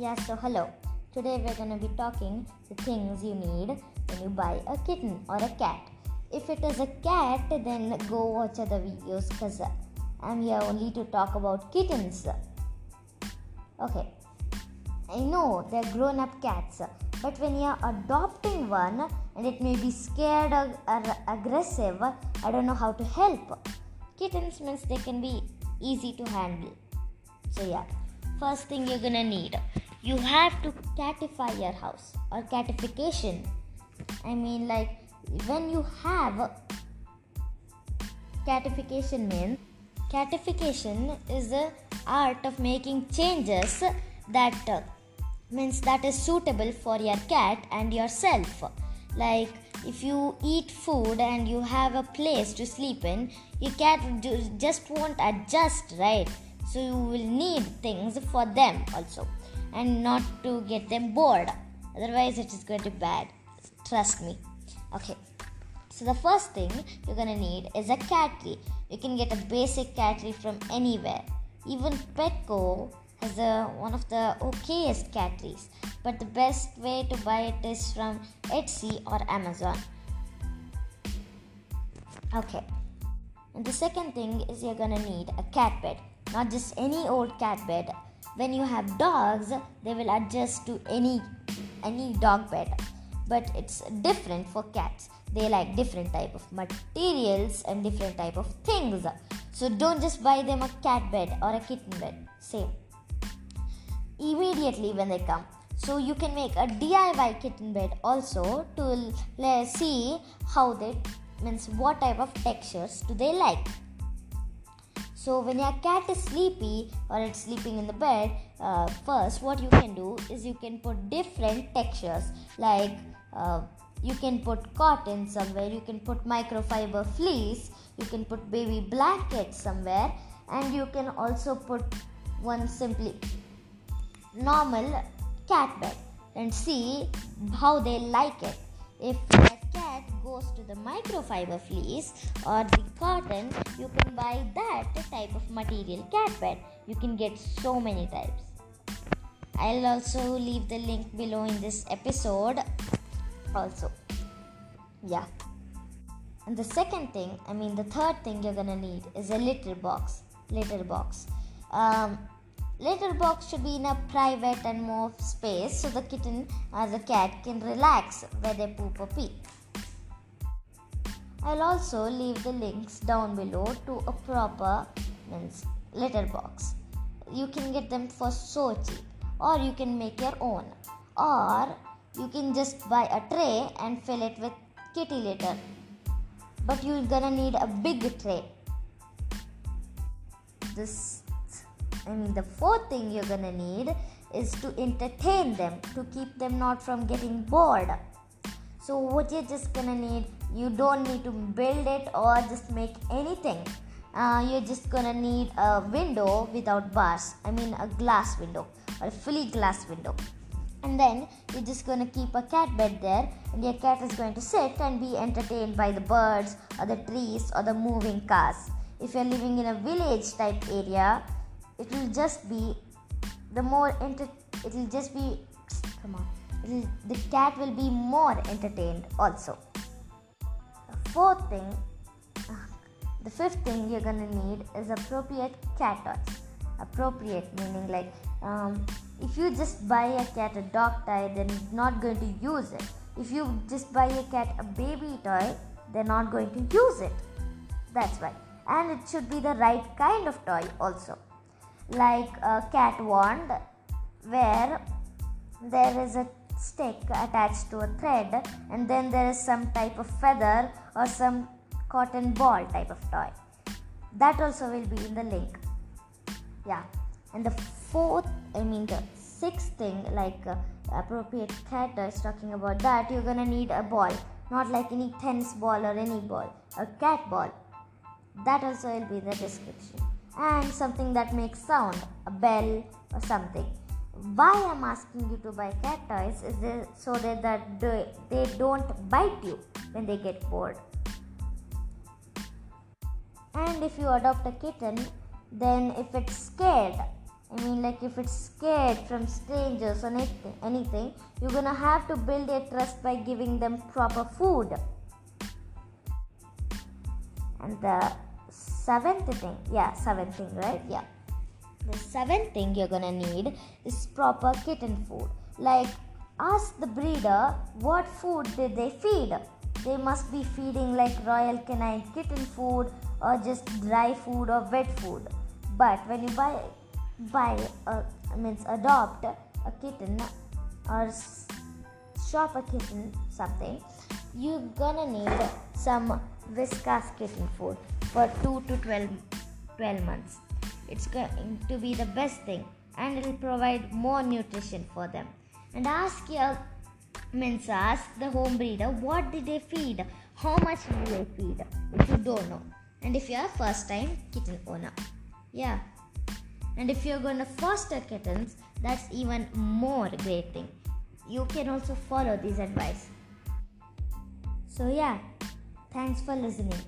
Yeah, so hello. Today we're going to be talking the things you need when you buy a kitten or a cat. If it is a cat, then go watch other videos because I'm here only to talk about kittens. Okay, I know they're grown up cats, but when you're adopting one and it may be scared or, or aggressive, I don't know how to help. Kittens means they can be easy to handle. So, yeah, first thing you're gonna need you have to catify your house or catification. I mean, like when you have catification means catification is the art of making changes that uh, means that is suitable for your cat and yourself. Like if you eat food and you have a place to sleep in your cat just won't adjust right? So you will need things for them also and not to get them bored. Otherwise, it is going to be bad. Trust me. Okay. So the first thing you're gonna need is a cat tree. You can get a basic cat tree from anywhere. Even Petco has a, one of the okayest cat trees. But the best way to buy it is from Etsy or Amazon. Okay. And the second thing is you're gonna need a cat bed. Not just any old cat bed, when you have dogs they will adjust to any any dog bed but it's different for cats. They like different type of materials and different type of things. So don't just buy them a cat bed or a kitten bed. Same. Immediately when they come. So you can make a diy kitten bed also to see how they means what type of textures do they like so when your cat is sleepy or it's sleeping in the bed, uh, first what you can do is you can put different textures like uh, you can put cotton somewhere, you can put microfiber fleece, you can put baby blanket somewhere, and you can also put one simply normal cat bed and see how they like it. If cat goes to the microfiber fleece or the cotton, you can buy that type of material cat bed. You can get so many types. I'll also leave the link below in this episode. Also, yeah. And the second thing, I mean, the third thing you're gonna need is a litter box. Litter box. Um, litter box should be in a private and more space so the kitten or the cat can relax where they poop or pee. I'll also leave the links down below to a proper means litter box. You can get them for so cheap, or you can make your own, or you can just buy a tray and fill it with kitty litter. But you're gonna need a big tray. This, I mean, the fourth thing you're gonna need is to entertain them to keep them not from getting bored. So, what you're just gonna need you don't need to build it or just make anything. Uh, you're just gonna need a window without bars. I mean a glass window or a fully glass window. And then you're just going to keep a cat bed there and your cat is going to sit and be entertained by the birds or the trees or the moving cars. If you're living in a village type area it will just be the more it will just be come on the cat will be more entertained also. Fourth thing the fifth thing you're gonna need is appropriate cat toys. Appropriate meaning like um, if you just buy a cat a dog toy it's not going to use it. If you just buy a cat a baby toy they're not going to use it. That's why. And it should be the right kind of toy also. Like a cat wand where there is a stick attached to a thread and then there is some type of feather or some cotton ball type of toy. That also will be in the link. Yeah. And the fourth i mean the sixth thing like uh, appropriate cat is talking about that you're gonna need a ball. Not like any tennis ball or any ball a cat ball. That also will be in the description. And something that makes sound a bell or something why i'm asking you to buy cat toys is so that, that they don't bite you when they get bored and if you adopt a kitten then if it's scared I mean, like if it's scared from strangers or anything, anything, you're gonna have to build a trust by giving them proper food. And the seventh thing, yeah, seventh thing, right? Yeah. The seventh thing you're gonna need is proper kitten food. Like, ask the breeder what food did they feed. They must be feeding like Royal Canin kitten food or just dry food or wet food. But when you buy buy a, means adopt a kitten or shop a kitten something, you're gonna need some Whiskas kitten food for 2 to 12, 12 months. It's going to be the best thing and it'll provide more nutrition for them. And ask your means ask the home breeder what did they feed, how much did they feed if you don't know. And if you're a first time kitten owner. Yeah. And if you're gonna foster kittens, that's even more great thing. You can also follow this advice. So yeah, thanks for listening.